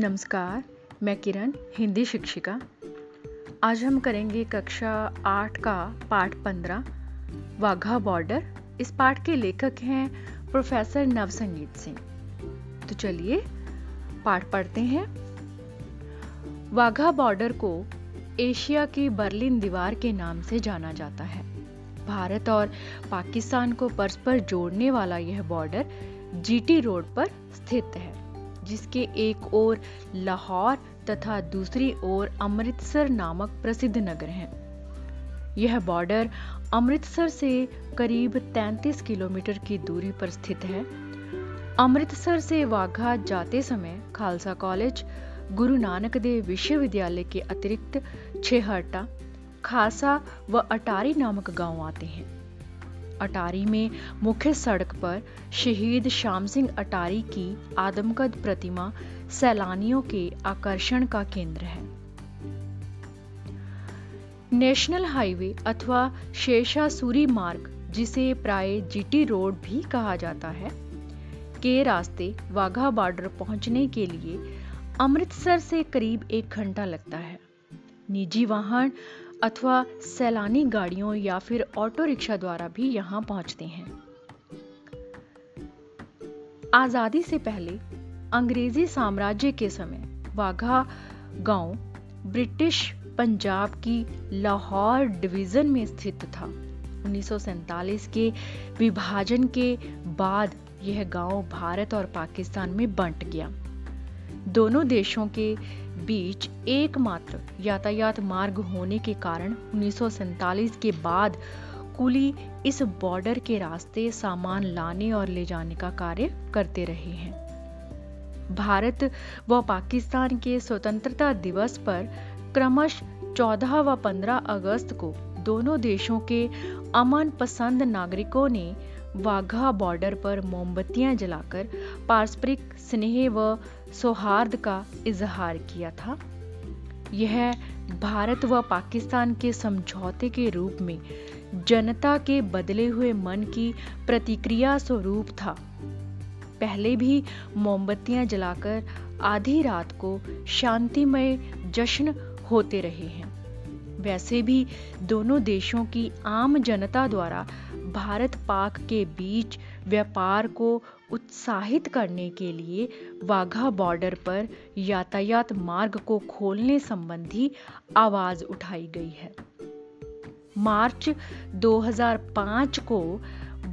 नमस्कार, मैं किरण, हिंदी शिक्षिका। आज हम करेंगे कक्षा आठ का पाठ पंद्रह, वाघा बॉर्डर। इस पाठ के लेखक हैं प्रोफेसर नवसंगीत सिंह। तो चलिए, पाठ पढ़ते हैं। वाघा बॉर्डर को एशिया की बर्लिन दीवार के नाम से जाना जाता है। भारत और पाकिस्तान को परस्पर जोड़ने वाला यह बॉर्डर जीटी रोड पर स्थित है। जिसके एक ओर लाहौर तथा दूसरी ओर अमृतसर नामक प्रसिद्ध नगर हैं। यह बॉर्डर अमृतसर से करीब 33 किलोमीटर की दूरी पर स्थित है। अमृतसर से वाघा जाते समय खालसा कॉलेज, गुरु नानक देव विश्वविद्यालय के अतिरिक्त छेहटा खासा व अटारी नामक गाँव आते हैं। अटारी में मुख्य सड़क पर शहीद श्याम सिंह अटारी की आदमकद प्रतिमा सैलानियों के आकर्षण का केंद्र है। नेशनल हाईवे अथवा शेषासुरी मार्ग, जिसे प्राय जीटी रोड भी कहा जाता है, के रास्ते वाघा बॉर्डर पहुँचने के लिए अमृतसर से करीब एक घंटा लगता है। निजी वाहन अथवा सैलानी गाड़ियों या फिर ऑटो रिक्शा द्वारा भी यहाँ पहुँचते हैं। आज़ादी से पहले अंग्रेज़ी साम्राज्य के समय वाघा गाँव ब्रिटिश पंजाब की लाहौर डिवीज़न में स्थित था। उन्नीस के विभाजन के बाद यह गाँव भारत और पाकिस्तान में बंट गया। दोनों देशों के बीच एकमात्र यातायात मार्ग होने के कारण उन्नीस के बाद कुली इस बॉर्डर के रास्ते सामान लाने और ले जाने का कार्य करते रहे हैं। भारत व पाकिस्तान के स्वतंत्रता दिवस पर क्रमश 14 व 15 अगस्त को दोनों देशों के अमन पसंद नागरिकों ने वाघा बॉर्डर पर मोमबत्तियाँ जलाकर पारस्परिक स्नेह व सौहार्द का इजहार किया था। यह भारत व पाकिस्तान के समझौते के रूप में जनता के बदले हुए मन की प्रतिक्रिया स्वरूप था। पहले भी मोमबत्तियाँ जलाकर आधी रात को शांतिमय जश्न होते रहे हैं। वैसे भी दोनों देशों की आम जनता द्वारा भारत पाक के बीच व्यापार को उत्साहित करने के लिए वाघा बॉर्डर पर यातायात मार्ग को खोलने संबंधी आवाज़ उठाई गई है। मार्च 2005 को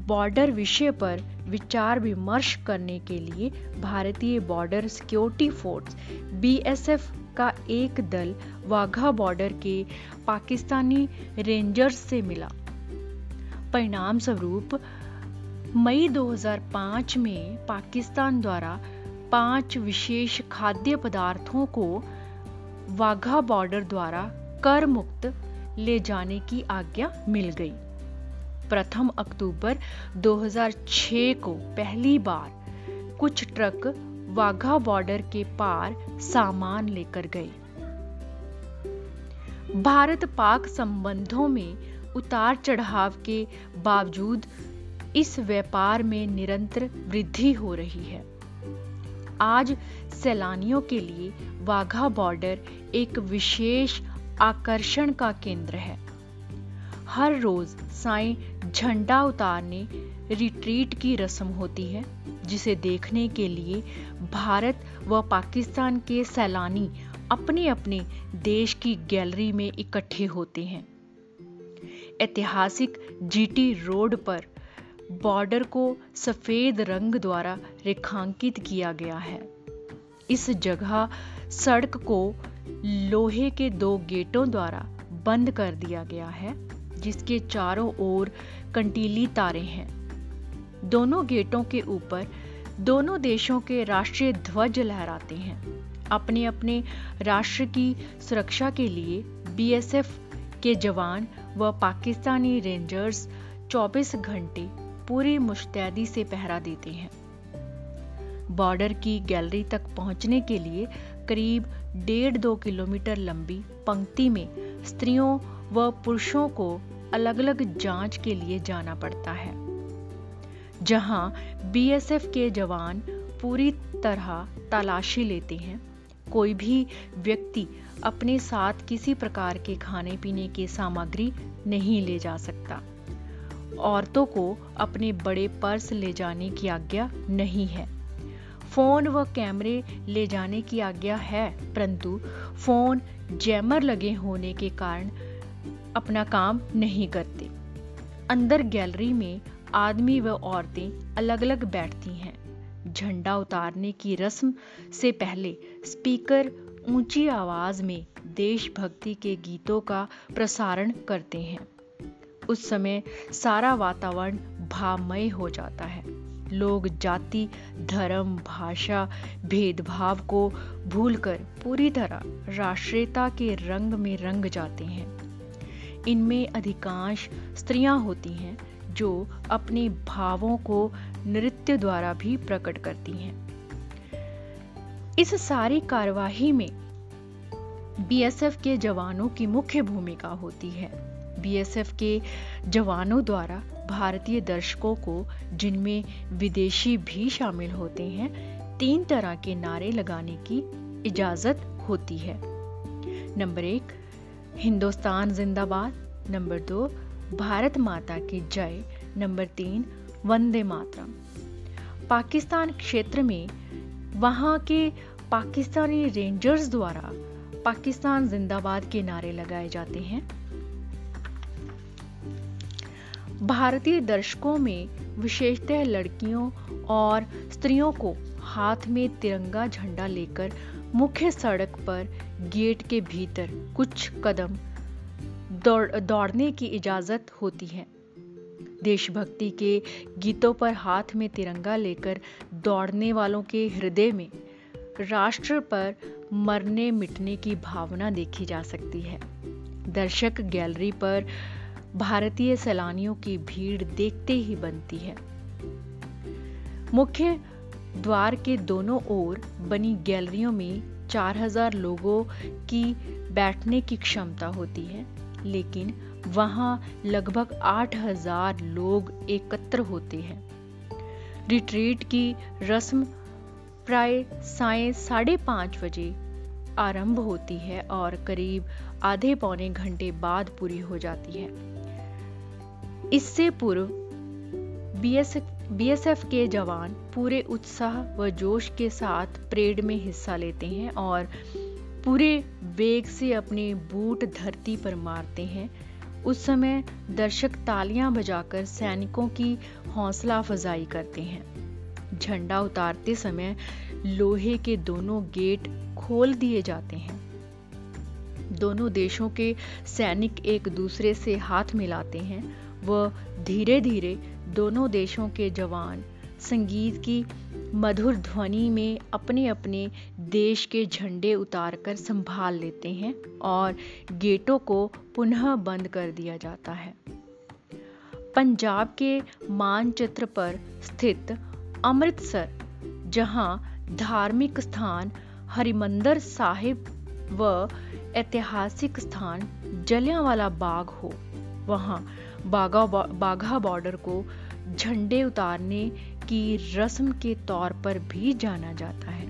बॉर्डर विषय पर विचार विमर्श करने के लिए भारतीय बॉर्डर सिक्योरिटी फोर्स बीएसएफ का एक दल वाघा बॉर्डर के पाकिस्तानी रेंजर्स से मिला। परिणाम स्वरूप मई 2005 में पाकिस्तान द्वारा पाँच विशेष खाद्य पदार्थों को वाघा बॉर्डर द्वारा कर मुक्त ले जाने की आज्ञा मिल गई। प्रथम अक्टूबर 2006 को पहली बार कुछ ट्रक वाघा बॉर्डर के पार सामान लेकर गए। भारत पाक संबंधों में उतार चढ़ाव के बावजूद इस व्यापार में निरंतर वृद्धि हो रही है। आज सैलानियों के लिए वाघा बॉर्डर एक विशेष आकर्षण का केंद्र है। हर रोज साई झंडा उतारने रिट्रीट की रस्म होती है, जिसे देखने के लिए भारत व पाकिस्तान के सैलानी अपने अपने देश की गैलरी में इकट्ठे होते हैं। ऐतिहासिक जीटी रोड पर बॉर्डर को सफ़ेद रंग द्वारा रेखांकित किया गया है। इस जगह सड़क को लोहे के दो गेटों द्वारा बंद कर दिया गया है, जिसके चारों ओर कंटीली तारे हैं। दोनों गेटों के ऊपर दोनों देशों के राष्ट्रीय ध्वज लहराते हैं। अपने अपने राष्ट्र की सुरक्षा के लिए बीएसएफ के जवान व पाकिस्तानी रेंजर्स 24 घंटे पूरी मुश्तैदी से पहरा देते हैं। बॉर्डर की गैलरी तक पहुँचने के लिए करीब डेढ़ दो किलोमीटर लंबी पंक्ति में स्त्रियों व पुरुषों को अलग अलग जाँच के लिए जाना पड़ता है, जहाँ बीएसएफ के जवान पूरी तरह तलाशी लेते हैं। कोई भी व्यक्ति अपने साथ किसी प्रकार के खाने पीने की सामग्री नहीं ले जा सकता। औरतों को अपने बड़े पर्स ले जाने की आज्ञा नहीं है। फ़ोन व कैमरे ले जाने की आज्ञा है, परंतु फ़ोन जैमर लगे होने के कारण अपना काम नहीं करते। अंदर गैलरी में आदमी व औरतें अलग अलग बैठती हैं। झंडा उतारने की रस्म से पहले स्पीकर ऊँची आवाज़ में देशभक्ति के गीतों का प्रसारण करते हैं। उस समय सारा वातावरण भावमय हो जाता है। लोग जाति, धर्म, भाषा, भेदभाव को भूलकर पूरी तरह राष्ट्रीयता के रंग में रंग जाते हैं। इनमें अधिकांश स्त्रियाँ होती हैं जो अपने भावों को नृत्य द्वारा भी प्रकट करती हैं। इस सारी कार्यवाही में बीएसएफ के जवानों की मुख्य भूमिका होती है। बीएसएफ के जवानों द्वारा भारतीय दर्शकों को, जिनमें विदेशी भी शामिल होते हैं, तीन तरह के नारे लगाने की इजाज़त होती है। नंबर एक, हिंदुस्तान जिंदाबाद। नंबर दो भारत माता की जय, नंबर तीन, वंदे मातरम। पाकिस्तान क्षेत्र में वहाँ के पाकिस्तानी रेंजर्स द्वारा पाकिस्तान जिंदाबाद के नारे लगाए जाते हैं। भारतीय दर्शकों में विशेषतः लड़कियों और स्त्रियों को हाथ में तिरंगा झंडा लेकर मुख्य सड़क पर गेट के भीतर कुछ कदम दौड़, दौड़ने की इजाज़त होती है। देशभक्ति के गीतों पर हाथ में तिरंगा लेकर दौड़ने वालों के हृदय में राष्ट्र पर मरने मिटने की भावना देखी जा सकती है। दर्शक गैलरी पर भारतीय सैलानियों की भीड़ देखते ही बनती है। मुख्य द्वार के दोनों ओर बनी गैलरियों में 4000 लोगों की बैठने की क्षमता होती है। लेकिन वहाँ लगभग 8000 लोग एकत्र होते हैं। रिट्रीट की रस्म प्राय साय साढ़े पाँच बजे आरंभ होती है और करीब आधे पौने घंटे बाद पूरी हो जाती है। इससे पूर्व बीएसएफ के जवान पूरे उत्साह व जोश के साथ परेड में हिस्सा लेते हैं और पूरे वेग से अपने बूट धरती पर मारते हैं। उस समय दर्शक तालियाँ बजाकर सैनिकों की हौसला अफजाई करते हैं। झंडा उतारते समय लोहे के दोनों गेट खोल दिए जाते हैं। दोनों देशों के सैनिक एक दूसरे से हाथ मिलाते हैं। व धीरे धीरे दोनों देशों के जवान संगीत की मधुर ध्वनि में अपने अपने देश के झंडे उतारकर संभाल लेते हैं और गेटों को पुनः बंद कर दिया जाता है। पंजाब के मानचित्र पर स्थित अमृतसर, जहाँ धार्मिक स्थान हरिमंदर साहिब व ऐतिहासिक स्थान जलियांवाला बाग हो, वहाँ बागा बाघा बॉर्डर को झंडे उतारने की रस्म के तौर पर भी जाना जाता है।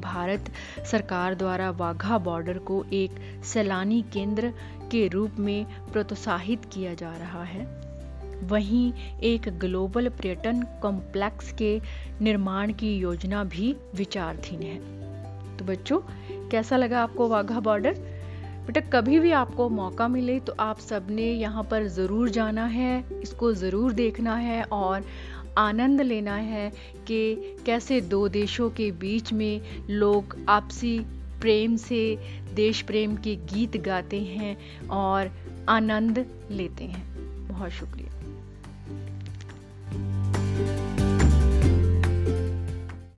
भारत सरकार द्वारा वाघा बॉर्डर को एक सैलानी केंद्र के रूप में प्रोत्साहित किया जा रहा है। वहीं एक ग्लोबल पर्यटन कॉम्प्लेक्स के निर्माण की योजना भी विचारधीन है। तो बच्चों, कैसा लगा आपको वाघा बॉर्डर? बेटा कभी भी आपको मौका मिले तो आप सबने यहाँ पर ज़रूर जाना है, इसको ज़रूर देखना है और आनंद लेना है कि कैसे दो देशों के बीच में लोग आपसी प्रेम से, देश प्रेम के गीत गाते हैं और आनंद लेते हैं। बहुत शुक्रिया।